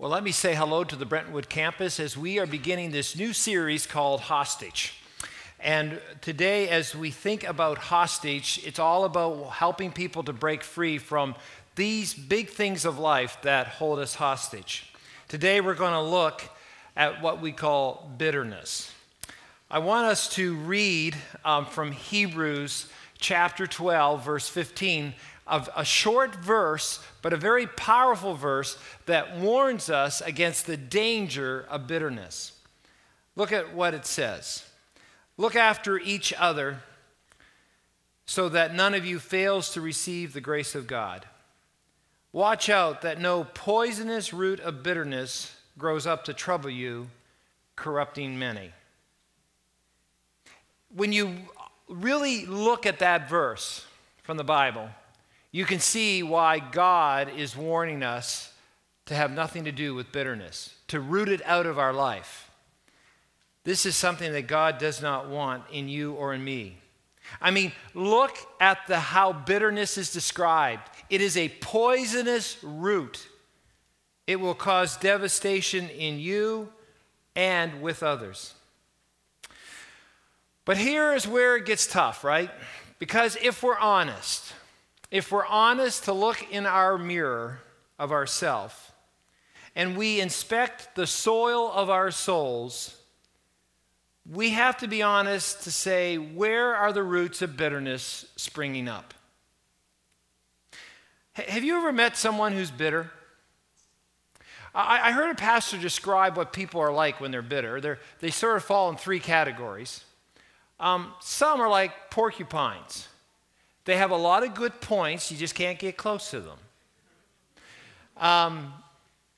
Well, let me say hello to the Brentwood campus as we are beginning this new series called Hostage. And today, as we think about hostage, it's all about helping people to break free from these big things of life that hold us hostage. Today, we're going to look at what we call bitterness. I want us to read um, from Hebrews chapter 12, verse 15, of a short verse, but a very powerful verse that warns us against the danger of bitterness. Look at what it says Look after each other so that none of you fails to receive the grace of God. Watch out that no poisonous root of bitterness grows up to trouble you, corrupting many. When you really look at that verse from the Bible, you can see why God is warning us to have nothing to do with bitterness, to root it out of our life. This is something that God does not want in you or in me. I mean, look at the how bitterness is described. It is a poisonous root. It will cause devastation in you and with others. But here is where it gets tough, right? Because if we're honest, if we're honest to look in our mirror of ourself and we inspect the soil of our souls, we have to be honest to say, where are the roots of bitterness springing up? Have you ever met someone who's bitter? I, heard a pastor describe what people are like when they're bitter. They're, they sort of fall in three categories. Um, some are like porcupines. They have a lot of good points, you just can't get close to them. Um,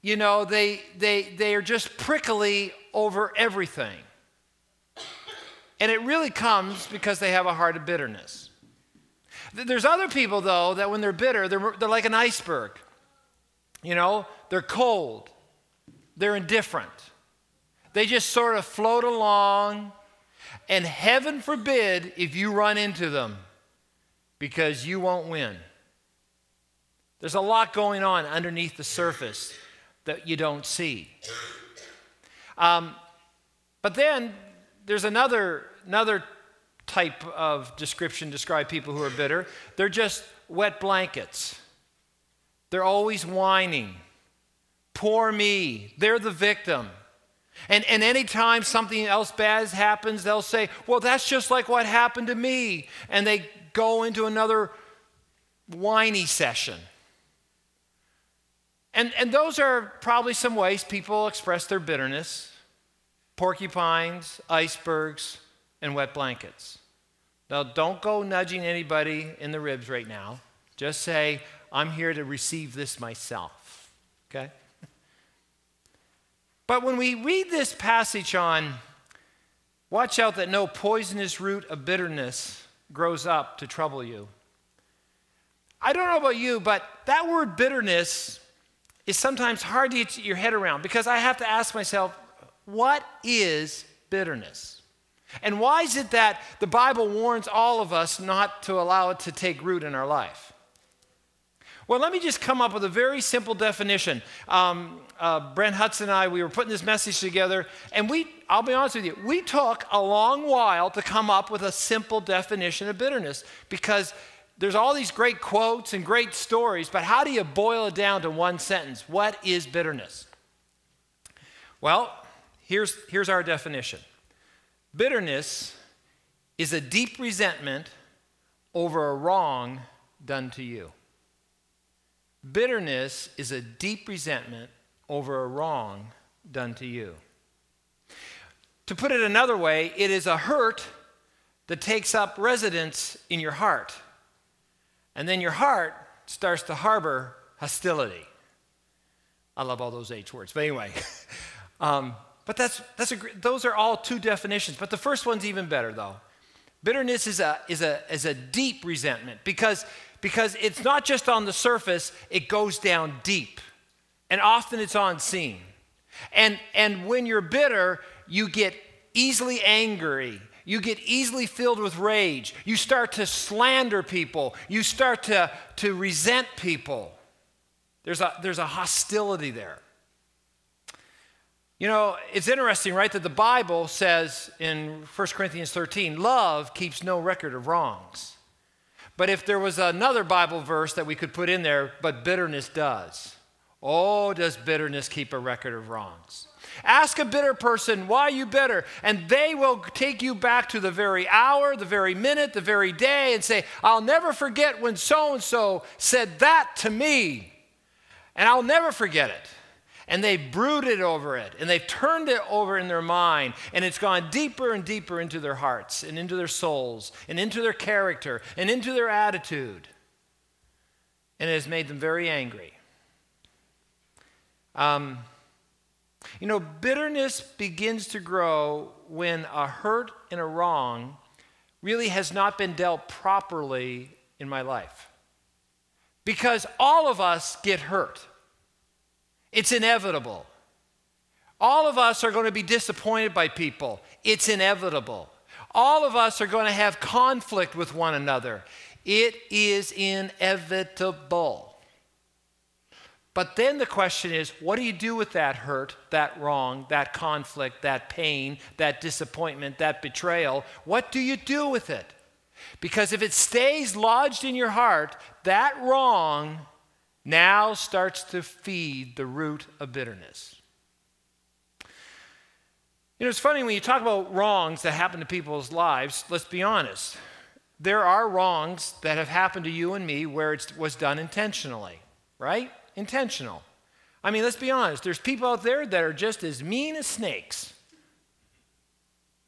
you know, they, they, they are just prickly over everything. And it really comes because they have a heart of bitterness. There's other people, though, that when they're bitter, they're, they're like an iceberg. You know, they're cold, they're indifferent. They just sort of float along, and heaven forbid if you run into them because you won't win. There's a lot going on underneath the surface that you don't see. Um, but then there's another, another type of description describe people who are bitter. They're just wet blankets. They're always whining. Poor me. They're the victim. And, and anytime something else bad happens, they'll say, Well, that's just like what happened to me. And they go into another whiny session. And, and those are probably some ways people express their bitterness porcupines, icebergs, and wet blankets. Now, don't go nudging anybody in the ribs right now. Just say, I'm here to receive this myself. Okay? But when we read this passage on, watch out that no poisonous root of bitterness grows up to trouble you. I don't know about you, but that word bitterness is sometimes hard to get your head around because I have to ask myself, what is bitterness? And why is it that the Bible warns all of us not to allow it to take root in our life? Well, let me just come up with a very simple definition. Um, uh, Brent Hudson and I, we were putting this message together, and we, I'll be honest with you, we took a long while to come up with a simple definition of bitterness because there's all these great quotes and great stories, but how do you boil it down to one sentence? What is bitterness? Well, here's, here's our definition bitterness is a deep resentment over a wrong done to you. Bitterness is a deep resentment over a wrong done to you. To put it another way, it is a hurt that takes up residence in your heart. And then your heart starts to harbor hostility. I love all those H words, but anyway. um, but that's, that's a, those are all two definitions. But the first one's even better, though. Bitterness is a, is a, is a deep resentment because because it's not just on the surface, it goes down deep. And often it's unseen. And, and when you're bitter, you get easily angry. You get easily filled with rage. You start to slander people. You start to, to resent people. There's a, there's a hostility there. You know, it's interesting, right, that the Bible says in 1 Corinthians 13, love keeps no record of wrongs. But if there was another Bible verse that we could put in there, but bitterness does. Oh, does bitterness keep a record of wrongs? Ask a bitter person, why you bitter? And they will take you back to the very hour, the very minute, the very day, and say, I'll never forget when so and so said that to me. And I'll never forget it. And they've brooded over it, and they've turned it over in their mind, and it's gone deeper and deeper into their hearts, and into their souls, and into their character, and into their attitude. And it has made them very angry. Um, you know, bitterness begins to grow when a hurt and a wrong really has not been dealt properly in my life. Because all of us get hurt, it's inevitable. All of us are going to be disappointed by people, it's inevitable. All of us are going to have conflict with one another, it is inevitable. But then the question is what do you do with that hurt, that wrong, that conflict, that pain, that disappointment, that betrayal? What do you do with it? Because if it stays lodged in your heart, that wrong now starts to feed the root of bitterness. You know, it's funny when you talk about wrongs that happen to people's lives, let's be honest. There are wrongs that have happened to you and me where it was done intentionally, right? Intentional. I mean, let's be honest, there's people out there that are just as mean as snakes,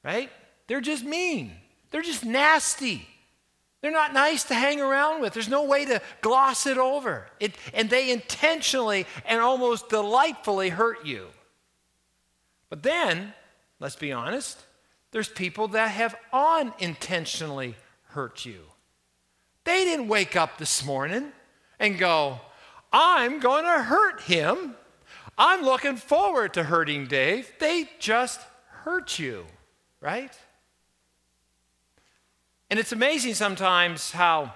right? They're just mean, they're just nasty. They're not nice to hang around with. There's no way to gloss it over. It, and they intentionally and almost delightfully hurt you. But then, let's be honest, there's people that have unintentionally hurt you. They didn't wake up this morning and go, I'm going to hurt him. I'm looking forward to hurting Dave. They just hurt you, right? And it's amazing sometimes how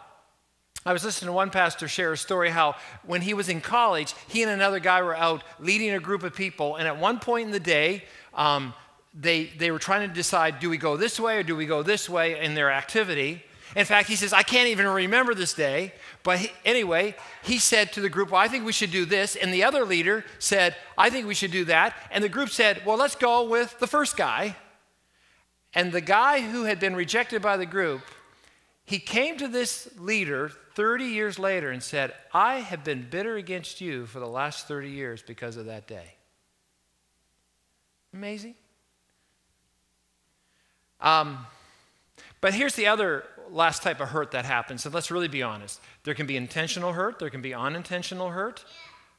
I was listening to one pastor share a story how when he was in college, he and another guy were out leading a group of people, and at one point in the day, um, they, they were trying to decide do we go this way or do we go this way in their activity. In fact, he says, I can't even remember this day. But he, anyway, he said to the group, Well, I think we should do this. And the other leader said, I think we should do that. And the group said, Well, let's go with the first guy. And the guy who had been rejected by the group, he came to this leader 30 years later and said, I have been bitter against you for the last 30 years because of that day. Amazing. Um, but here's the other last type of hurt that happens. So let's really be honest. There can be intentional hurt, there can be unintentional hurt,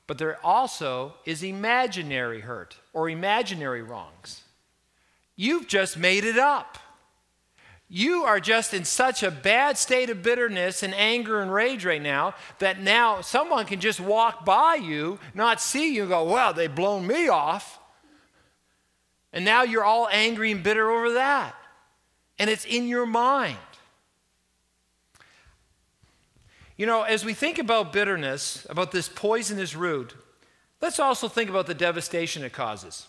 but there also is imaginary hurt or imaginary wrongs. You've just made it up. You are just in such a bad state of bitterness and anger and rage right now that now someone can just walk by you, not see you, and go, Well, they've blown me off. And now you're all angry and bitter over that. And it's in your mind. You know, as we think about bitterness, about this poisonous root, let's also think about the devastation it causes.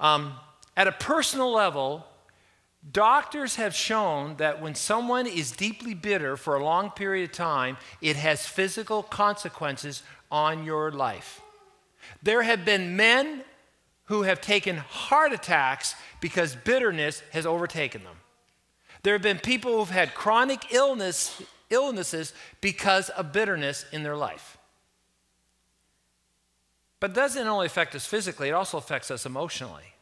Um, at a personal level, doctors have shown that when someone is deeply bitter for a long period of time, it has physical consequences on your life. There have been men who have taken heart attacks because bitterness has overtaken them. There have been people who've had chronic illness illnesses because of bitterness in their life. But it doesn't only affect us physically, it also affects us emotionally.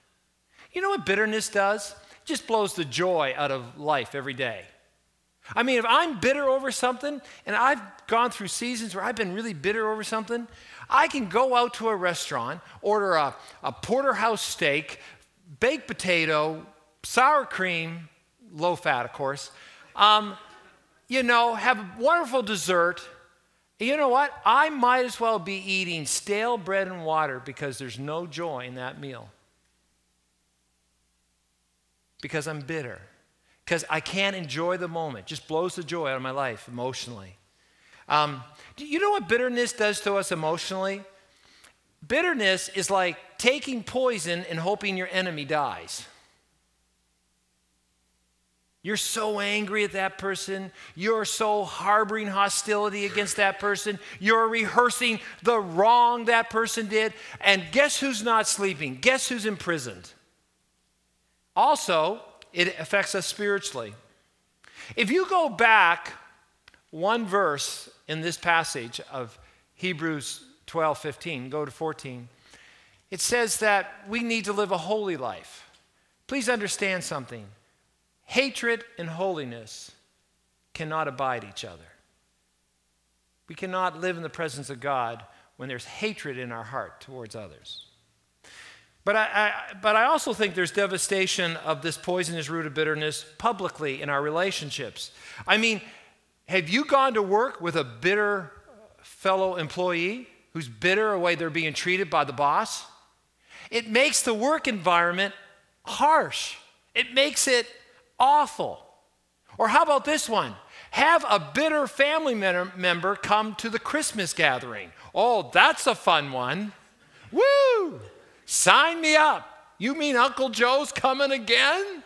You know what bitterness does? It just blows the joy out of life every day. I mean, if I'm bitter over something, and I've gone through seasons where I've been really bitter over something, I can go out to a restaurant, order a, a porterhouse steak, baked potato, sour cream, low fat, of course, um, you know, have a wonderful dessert. You know what? I might as well be eating stale bread and water because there's no joy in that meal. Because I'm bitter. Because I can't enjoy the moment. It just blows the joy out of my life emotionally. Um, you know what bitterness does to us emotionally? bitterness is like taking poison and hoping your enemy dies. You're so angry at that person. You're so harboring hostility against that person. You're rehearsing the wrong that person did. And guess who's not sleeping? Guess who's imprisoned? Also, it affects us spiritually. If you go back one verse in this passage of Hebrews 12 15, go to 14, it says that we need to live a holy life. Please understand something. Hatred and holiness cannot abide each other. We cannot live in the presence of God when there's hatred in our heart towards others. But I, I, but I also think there's devastation of this poisonous root of bitterness publicly in our relationships. I mean, have you gone to work with a bitter fellow employee who's bitter the way they're being treated by the boss? It makes the work environment harsh. It makes it awful. Or how about this one? Have a bitter family member come to the Christmas gathering. Oh, that's a fun one. Woo! Sign me up. You mean Uncle Joe's coming again?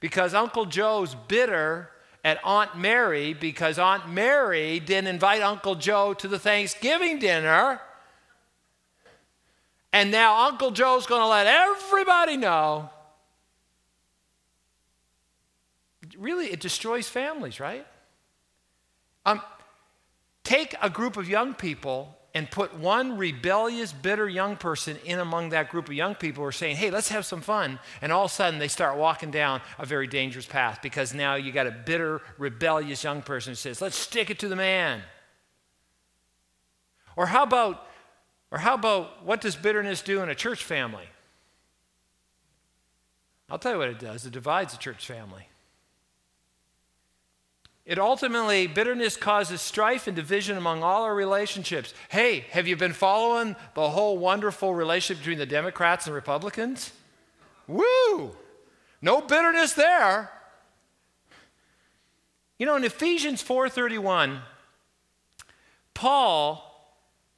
Because Uncle Joe's bitter at Aunt Mary because Aunt Mary didn't invite Uncle Joe to the Thanksgiving dinner. And now Uncle Joe's going to let everybody know really, it destroys families, right? Um, take a group of young people and put one rebellious, bitter young person in among that group of young people who are saying, hey, let's have some fun. And all of a sudden, they start walking down a very dangerous path because now you got a bitter, rebellious young person who says, let's stick it to the man. Or how about, or how about what does bitterness do in a church family? I'll tell you what it does it divides a church family. It ultimately, bitterness causes strife and division among all our relationships. Hey, have you been following the whole wonderful relationship between the Democrats and Republicans? Woo! No bitterness there. You know, in Ephesians 4:31, Paul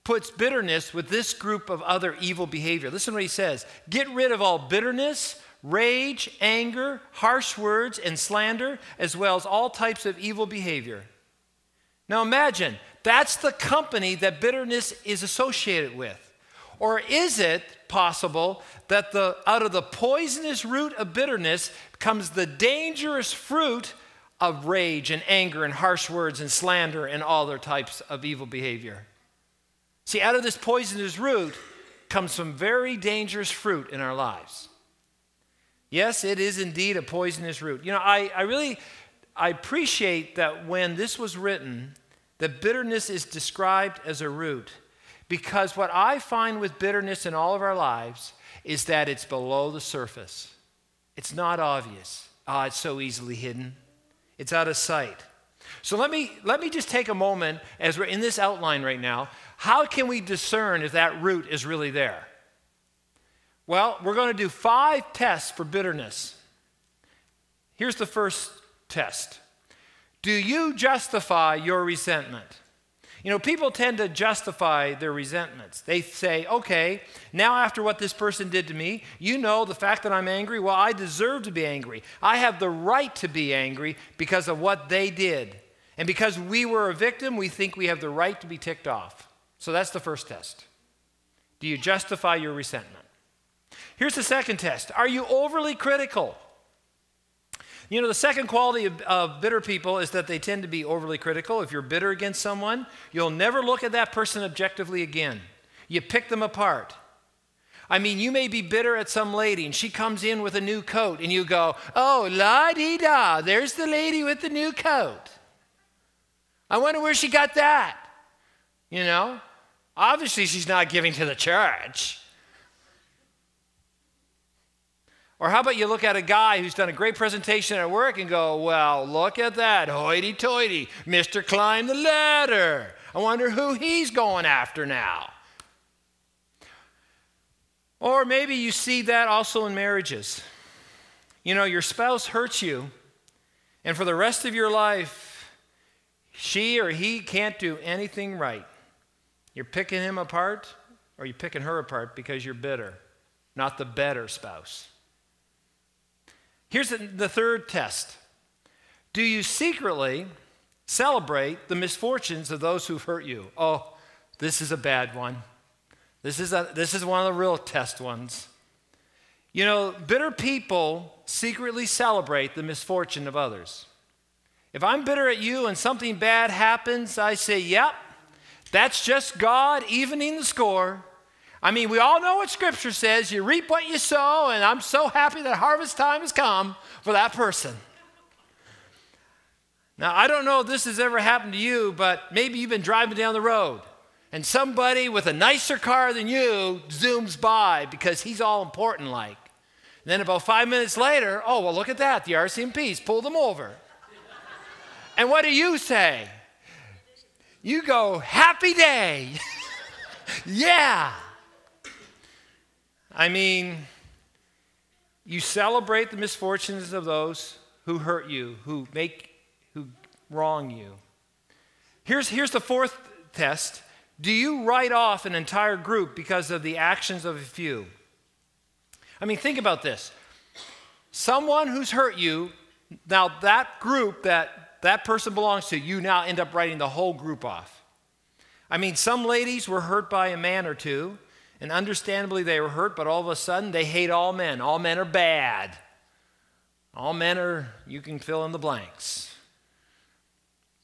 puts bitterness with this group of other evil behavior. Listen to what he says. Get rid of all bitterness, rage, anger, harsh words, and slander, as well as all types of evil behavior. Now imagine, that's the company that bitterness is associated with. Or is it possible that the, out of the poisonous root of bitterness comes the dangerous fruit of rage and anger and harsh words and slander and all other types of evil behavior? See, out of this poisonous root comes some very dangerous fruit in our lives. Yes, it is indeed a poisonous root. You know, I, I really I appreciate that when this was written, that bitterness is described as a root. Because what I find with bitterness in all of our lives is that it's below the surface. It's not obvious. Ah, oh, it's so easily hidden. It's out of sight. So let me let me just take a moment as we're in this outline right now. How can we discern if that root is really there? Well, we're going to do five tests for bitterness. Here's the first test Do you justify your resentment? You know, people tend to justify their resentments. They say, okay, now after what this person did to me, you know the fact that I'm angry, well, I deserve to be angry. I have the right to be angry because of what they did. And because we were a victim, we think we have the right to be ticked off. So that's the first test. Do you justify your resentment? Here's the second test Are you overly critical? You know, the second quality of, of, bitter people is that they tend to be overly critical. If you're bitter against someone, you'll never look at that person objectively again. You pick them apart. I mean, you may be bitter at some lady and she comes in with a new coat and you go, oh, la di da, there's the lady with the new coat. I wonder where she got that. You know, obviously she's not giving to the church. Or how about you look at a guy who's done a great presentation at work and go, well, look at that, hoity toity, Mr. Climb the ladder. I wonder who he's going after now. Or maybe you see that also in marriages. You know, your spouse hurts you, and for the rest of your life, she or he can't do anything right. You're picking him apart, or you're picking her apart because you're bitter, not the better spouse? Here's the, third test Do you secretly celebrate the misfortunes of those who've hurt you? Oh, this is a bad one. This is, a, this is one of the real test ones. You know, bitter people secretly celebrate the misfortune of others. If I'm bitter at you and something bad happens, I say, yep, that's just God evening the score. I mean, we all know what Scripture says you reap what you sow, and I'm so happy that harvest time has come for that person. Now, I don't know if this has ever happened to you, but maybe you've been driving down the road and somebody with a nicer car than you zooms by because he's all important like. And then about five minutes later, oh, well, look at that. The RCMP's pulled them over. and what do you say? You go, happy day. yeah. I mean, you celebrate the misfortunes of those who hurt you, who make, who wrong you. Here's, here's the fourth test. Do you write off an entire group because of the actions of a few? I mean, think about this. Someone who's hurt you, now that group that that person belongs to, you now end up writing the whole group off. I mean, some ladies were hurt by a man or two. And understandably, they were hurt, but all of a sudden, they hate all men. All men are bad. All men are, you can fill in the blanks.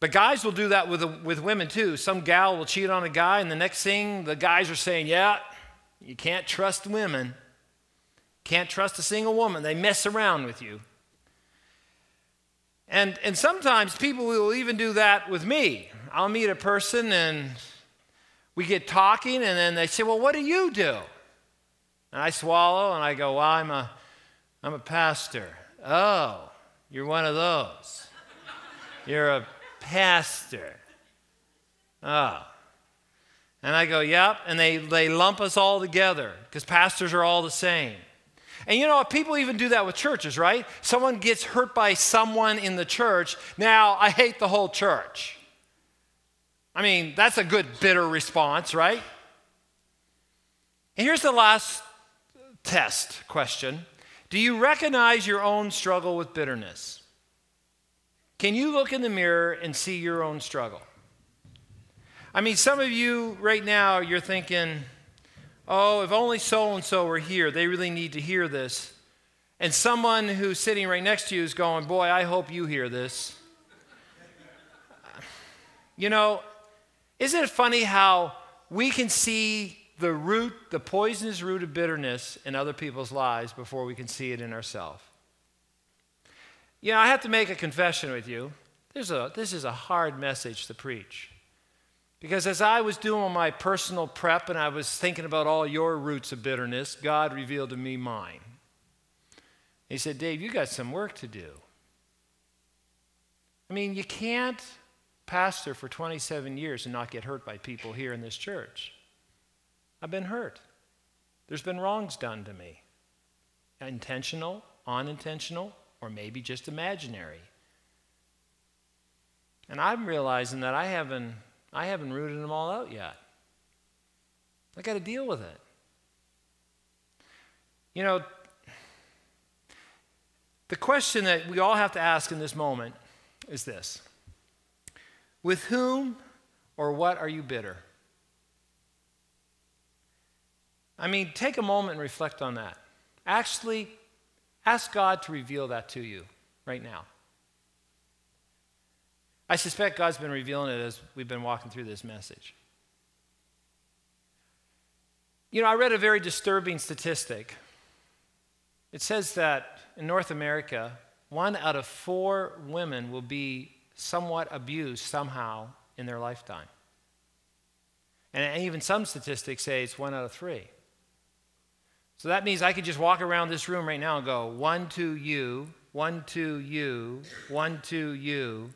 But guys will do that with, with women too. Some gal will cheat on a guy, and the next thing, the guys are saying, Yeah, you can't trust women. Can't trust a single woman. They mess around with you. And, and sometimes people will even do that with me. I'll meet a person and we get talking, and then they say, Well, what do you do? And I swallow and I go, Well, I'm a, I'm a pastor. Oh, you're one of those. You're a pastor. Oh. And I go, Yep. And they, they lump us all together because pastors are all the same. And you know what? People even do that with churches, right? Someone gets hurt by someone in the church. Now, I hate the whole church. I mean, that's a good bitter response, right? And here's the last test question Do you recognize your own struggle with bitterness? Can you look in the mirror and see your own struggle? I mean, some of you right now, you're thinking, oh, if only so and so were here, they really need to hear this. And someone who's sitting right next to you is going, boy, I hope you hear this. You know, isn't it funny how we can see the root, the poisonous root of bitterness in other people's lives before we can see it in ourselves? You know, I have to make a confession with you. A, this is a hard message to preach. Because as I was doing my personal prep and I was thinking about all your roots of bitterness, God revealed to me mine. He said, Dave, you got some work to do. I mean, you can't pastor for 27 years and not get hurt by people here in this church. I've been hurt. There's been wrongs done to me intentional, unintentional, or maybe just imaginary. And I'm realizing that I haven't, I haven't rooted them all out yet. I got to deal with it. You know, the question that we all have to ask in this moment is this with whom or what are you bitter? I mean, take a moment and reflect on that. Actually, ask God to reveal that to you right now. I suspect God's been revealing it as we've been walking through this message. You know, I read a very disturbing statistic. It says that in North America, one out of four women will be somewhat abused somehow in their lifetime. And even some statistics say it's one out of three. So that means I could just walk around this room right now and go, one to you, one to you, one to you.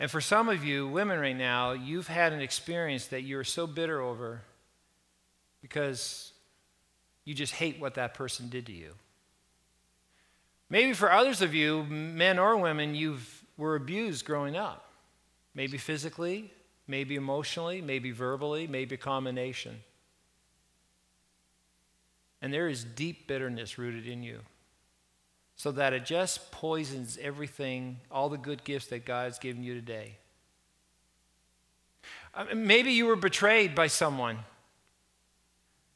And for some of you, women right now, you've had an experience that you're so bitter over because you just hate what that person did to you. Maybe for others of you, men or women, you were abused growing up. Maybe physically, maybe emotionally, maybe verbally, maybe a combination. And there is deep bitterness rooted in you. So that it just poisons everything, all the good gifts that God's given you today. Uh, maybe you were betrayed by someone.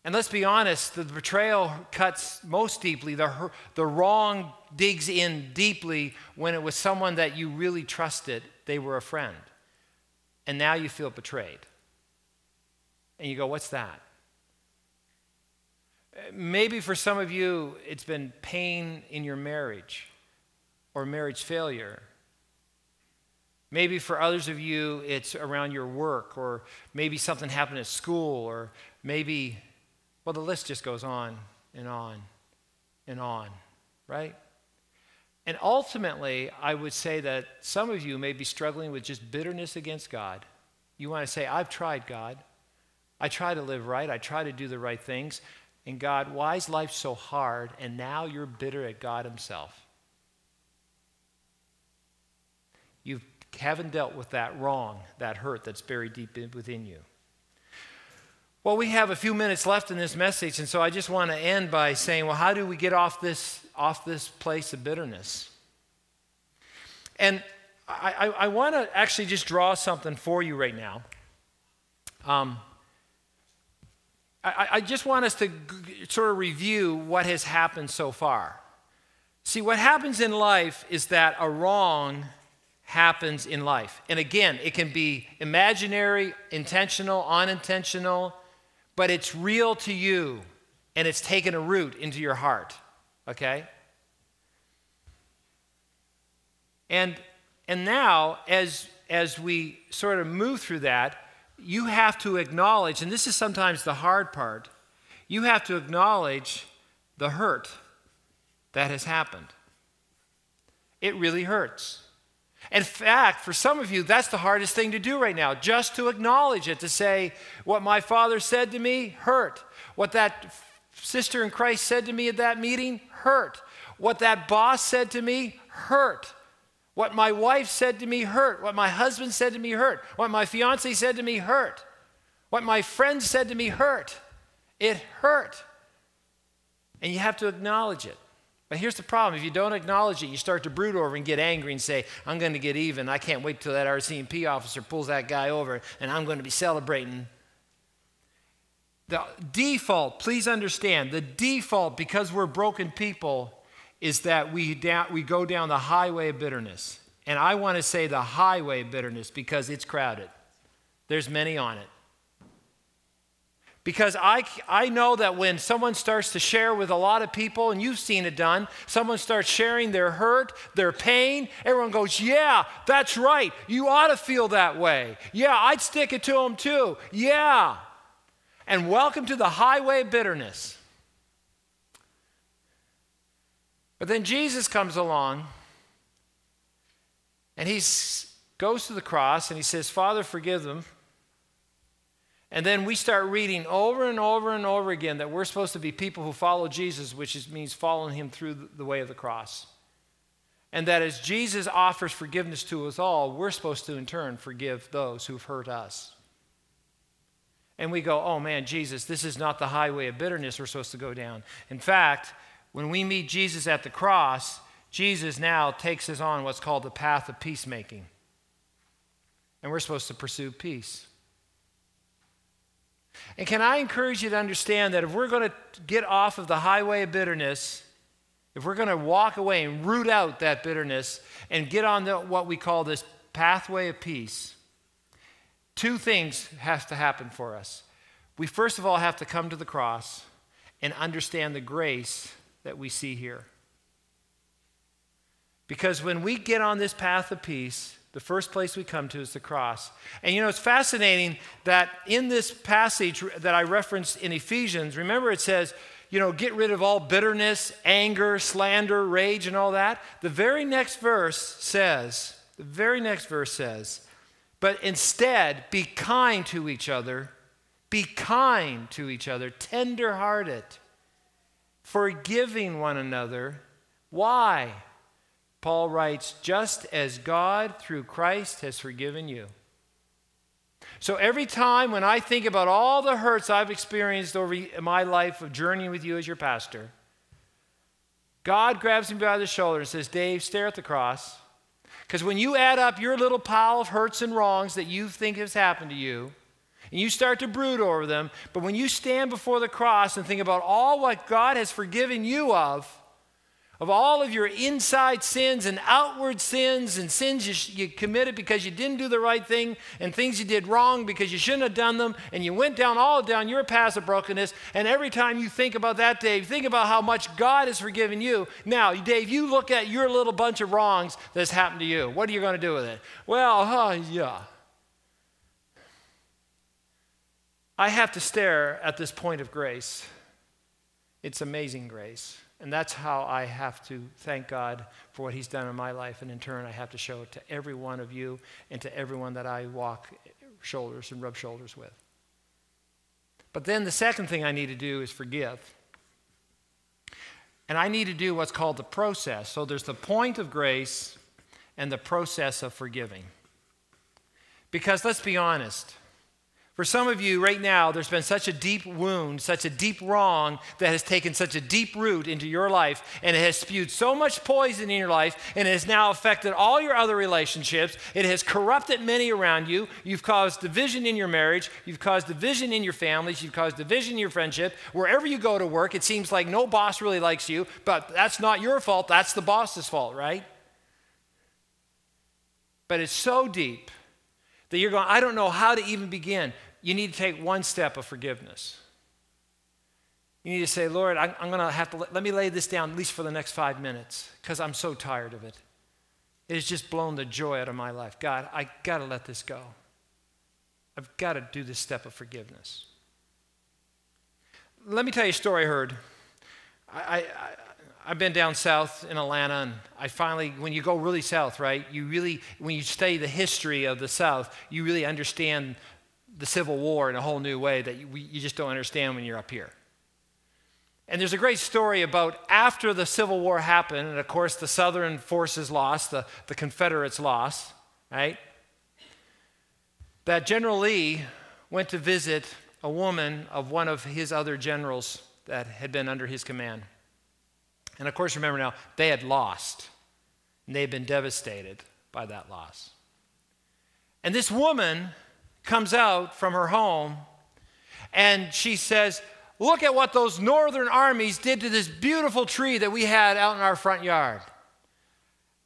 And let's be honest, the betrayal cuts most deeply. The, the wrong digs in deeply when it was someone that you really trusted, they were a friend. And now you feel betrayed. And you go, What's that? Maybe for some of you, it's been pain in your marriage or marriage failure. Maybe for others of you, it's around your work, or maybe something happened at school, or maybe, well, the list just goes on and on and on, right? And ultimately, I would say that some of you may be struggling with just bitterness against God. You want to say, I've tried, God. I try to live right. I try to do the right things. And God, why is life so hard? And now you're bitter at God Himself. You haven't dealt with that wrong, that hurt that's buried deep within you. Well, we have a few minutes left in this message, and so I just want to end by saying, well, how do we get off this, off this place of bitterness? And I, I, I want to actually just draw something for you right now. Um, I, I just want us to g- sort of review what has happened so far. See, what happens in life is that a wrong happens in life. And again, it can be imaginary, intentional, unintentional, but it's real to you and it's taken a root into your heart. Okay? And and now as as we sort of move through that, you have to acknowledge, and this is sometimes the hard part, you have to acknowledge the hurt that has happened. It really hurts. In fact, for some of you, that's the hardest thing to do right now, just to acknowledge it, to say, what my father said to me hurt. What that sister in Christ said to me at that meeting hurt. What that boss said to me hurt. What my wife said to me hurt. What my husband said to me hurt. What my fiance said to me hurt. What my friend said to me hurt. It hurt. And you have to acknowledge it. But here's the problem if you don't acknowledge it, you start to brood over and get angry and say, I'm going to get even. I can't wait till that RCMP officer pulls that guy over and I'm going to be celebrating. The default, please understand, the default, because we're broken people, is that we, down, we go down the highway of bitterness. And I want to say the highway of bitterness because it's crowded. There's many on it. Because I, I know that when someone starts to share with a lot of people, and you've seen it done, someone starts sharing their hurt, their pain, everyone goes, Yeah, that's right. You ought to feel that way. Yeah, I'd stick it to them too. Yeah. And welcome to the highway bitterness. But then Jesus comes along and he goes to the cross and he says, Father, forgive them. And then we start reading over and over and over again that we're supposed to be people who follow Jesus, which is, means following him through the way of the cross. And that as Jesus offers forgiveness to us all, we're supposed to in turn forgive those who've hurt us. And we go, oh man, Jesus, this is not the highway of bitterness we're supposed to go down. In fact, when we meet Jesus at the cross, Jesus now takes us on what's called the path of peacemaking. And we're supposed to pursue peace. And can I encourage you to understand that if we're going to get off of the highway of bitterness, if we're going to walk away and root out that bitterness and get on the, what we call this pathway of peace, two things have to happen for us. We first of all have to come to the cross and understand the grace that we see here. Because when we get on this path of peace, the first place we come to is the cross. And you know, it's fascinating that in this passage that I referenced in Ephesians, remember it says, you know, get rid of all bitterness, anger, slander, rage, and all that. The very next verse says, the very next verse says, but instead be kind to each other, be kind to each other, tender hearted forgiving one another. Why? Paul writes, just as God through Christ has forgiven you. So every time when I think about all the hurts I've experienced over my life of journeying with you as your pastor, God grabs me by the shoulder and says, Dave, stare at the cross. Because when you add up your little pile of hurts and wrongs that you think has happened to you, and you start to brood over them, but when you stand before the cross and think about all what God has forgiven you of, of all of your inside sins and outward sins and sins you, you, committed because you didn't do the right thing and things you did wrong because you shouldn't have done them and you went down all down your path of brokenness. And every time you think about that dave think about how much god has forgiven you. Now dave you look at your little bunch of wrongs that's happened to you. What are you going to do with it? Well huh, yeah. I have to stare at this point of grace. It's amazing grace and that's how I have to thank God for what He's done in my life. And in turn, I have to show it to every one of you and to everyone that I walk shoulders and rub shoulders with. But then the second thing I need to do is forgive. And I need to do what's called the process. So there's the point of grace and the process of forgiving. Because let's be honest, for some of you right now, there's been such a deep wound, such a deep wrong that has taken such a deep root into your life, and it has spewed so much poison in your life, and it has now affected all your other relationships. It has corrupted many around you. You've caused division in your marriage, you've caused division in your families, you've caused division in your friendship. Wherever you go to work, it seems like no boss really likes you, but that's not your fault, that's the boss's fault, right? But it's so deep that you're going, I don't know how to even begin. You need to take one step of forgiveness. You need to say, Lord, I'm, I'm going to have to let, let me lay this down at least for the next five minutes because I'm so tired of it. It has just blown the joy out of my life. God, I got to let this go. I've got to do this step of forgiveness. Let me tell you a story I heard. I, I, I've been down south in Atlanta, and I finally, when you go really south, right, you really, when you study the history of the South, you really understand the Civil War in a whole new way that you, you just don't understand when you're up here. And there's a great story about after the Civil War happened, and of course the Southern forces lost, the, the Confederates lost, right? That General Lee went to visit a woman of one of his other generals that had been under his command. And of course, remember now, they had lost, and they had been devastated by that loss. And this woman comes out from her home and she says, Look at what those northern armies did to this beautiful tree that we had out in our front yard.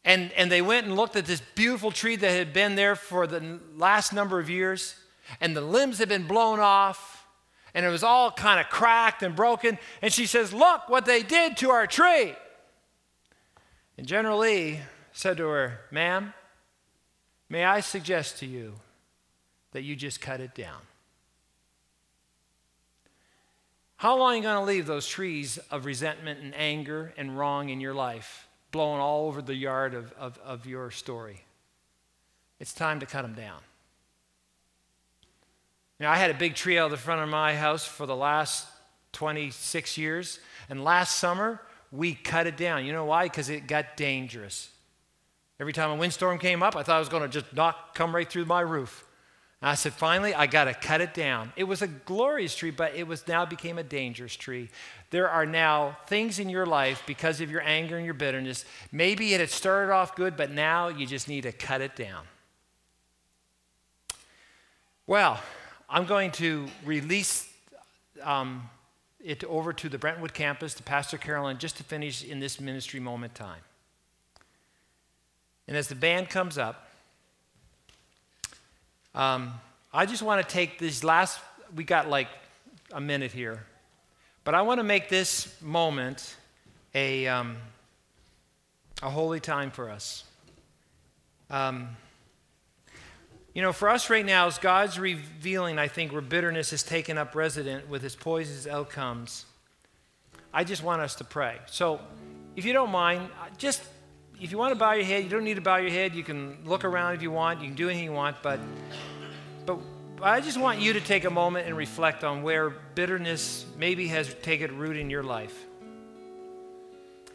And, and they went and looked at this beautiful tree that had been there for the last number of years, and the limbs had been blown off, and it was all kind of cracked and broken. And she says, Look what they did to our tree. And General Lee said to her, Ma'am, may I suggest to you that you just cut it down? How long are you going to leave those trees of resentment and anger and wrong in your life blowing all over the yard of, of, of your story? It's time to cut them down. Now, I had a big tree out the front of my house for the last 26 years, and last summer we cut it down. You know why? Because it got dangerous. Every time a windstorm came up, I thought I was going to just knock, come right through my roof. And I said, finally, I got to cut it down. It was a glorious tree, but it was now became a dangerous tree. There are now things in your life because of your anger and your bitterness. Maybe it had started off good, but now you just need to cut it down. Well, I'm going to release um, it over to the Brentwood campus, to Pastor Carolyn, just to finish in this ministry moment time. And as the band comes up, um, I just want to take these last, we got like a minute here, but I want to make this moment a, um, a holy time for us. Um, you know, for us right now, as God's revealing, I think, where bitterness has taken up resident with its poisonous outcomes, I just want us to pray. So, if you don't mind, just if you want to bow your head, you don't need to bow your head. You can look around if you want. You can do anything you want, but but I just want you to take a moment and reflect on where bitterness maybe has taken root in your life.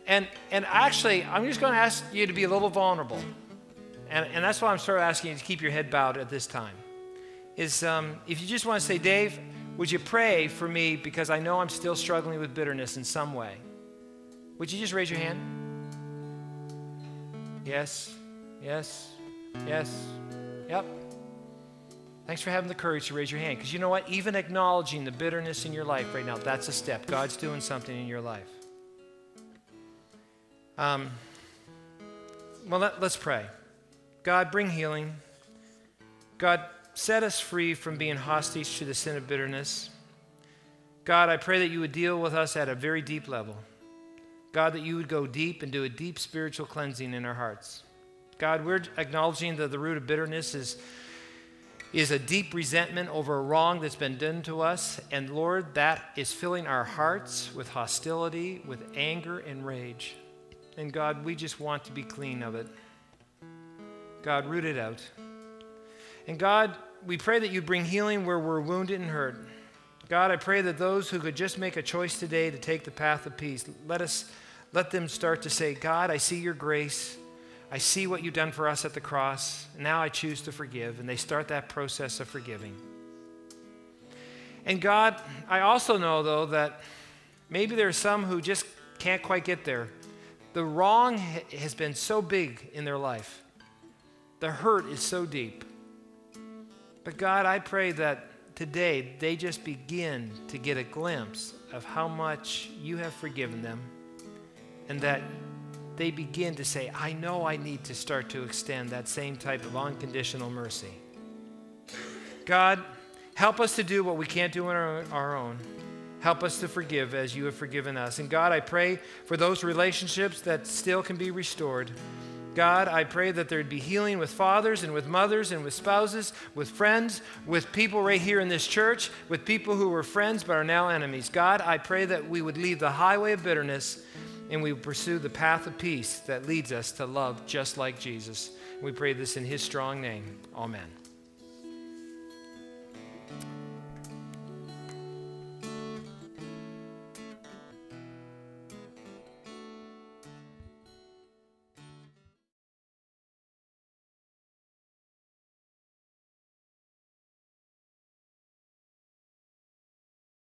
And and actually, I'm just going to ask you to be a little vulnerable. And, and that's why I'm sort of asking you to keep your head bowed at this time. is um, if you just want to say, Dave, would you pray for me because I know I'm still struggling with bitterness in some way? Would you just raise your hand? Yes, yes, yes, yep. Thanks for having the courage to raise your hand. Because you know what? Even acknowledging the bitterness in your life right now, that's a step. God's doing something in your life. Um, well, let, let's pray. God, bring healing. God, set us free from being hostage to the sin of bitterness. God, I pray that you would deal with us at a very deep level. God, that you would go deep and do a deep spiritual cleansing in our hearts. God, we're acknowledging that the root of bitterness is, is a deep resentment over a wrong that's been done to us. And Lord, that is filling our hearts with hostility, with anger and rage. And God, we just want to be clean of it. God, root it out. And God, we pray that you bring healing where we're wounded and hurt. God, I pray that those who could just make a choice today to take the path of peace, let us let them start to say, God, I see your grace. I see what you've done for us at the cross. Now I choose to forgive. And they start that process of forgiving. And God, I also know, though, that maybe there are some who just can't quite get there. The wrong has been so big in their life, the hurt is so deep. But God, I pray that today they just begin to get a glimpse of how much you have forgiven them and that they begin to say, I know I need to start to extend that same type of unconditional mercy. God, help us to do what we can't do on our, own. Help us to forgive as you have forgiven us. And God, I pray for those relationships that still can be restored. God, I pray that there'd be healing with fathers and with mothers and with spouses, with friends, with people right here in this church, with people who were friends but are now enemies. God, I pray that we would leave the highway of bitterness and we would pursue the path of peace that leads us to love just like Jesus. We pray this in his strong name. Amen.